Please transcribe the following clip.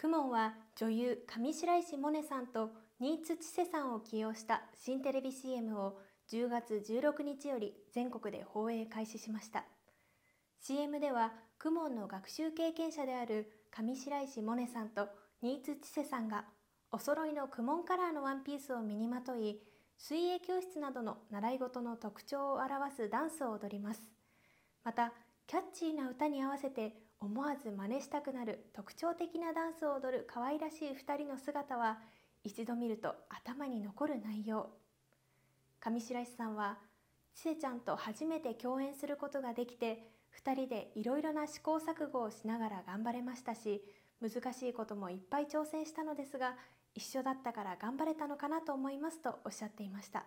クモンは女優上白石萌音さんと新津千世さんを起用した新テレビ CM を10月16日より全国で放映開始しました。CM ではクモンの学習経験者である上白石萌音さんと新津千世さんがお揃いのクモンカラーのワンピースを身にまとい水泳教室などの習い事の特徴を表すダンスを踊ります。またキャッチーな歌に合わせて思わず真似したくなる特徴的なダンスを踊る可愛らしい2人の姿は一度見ると頭に残る内容。上白石さんはちせちゃんと初めて共演することができて2人でいろいろな試行錯誤をしながら頑張れましたし難しいこともいっぱい挑戦したのですが一緒だったから頑張れたのかなと思いますとおっしゃっていました。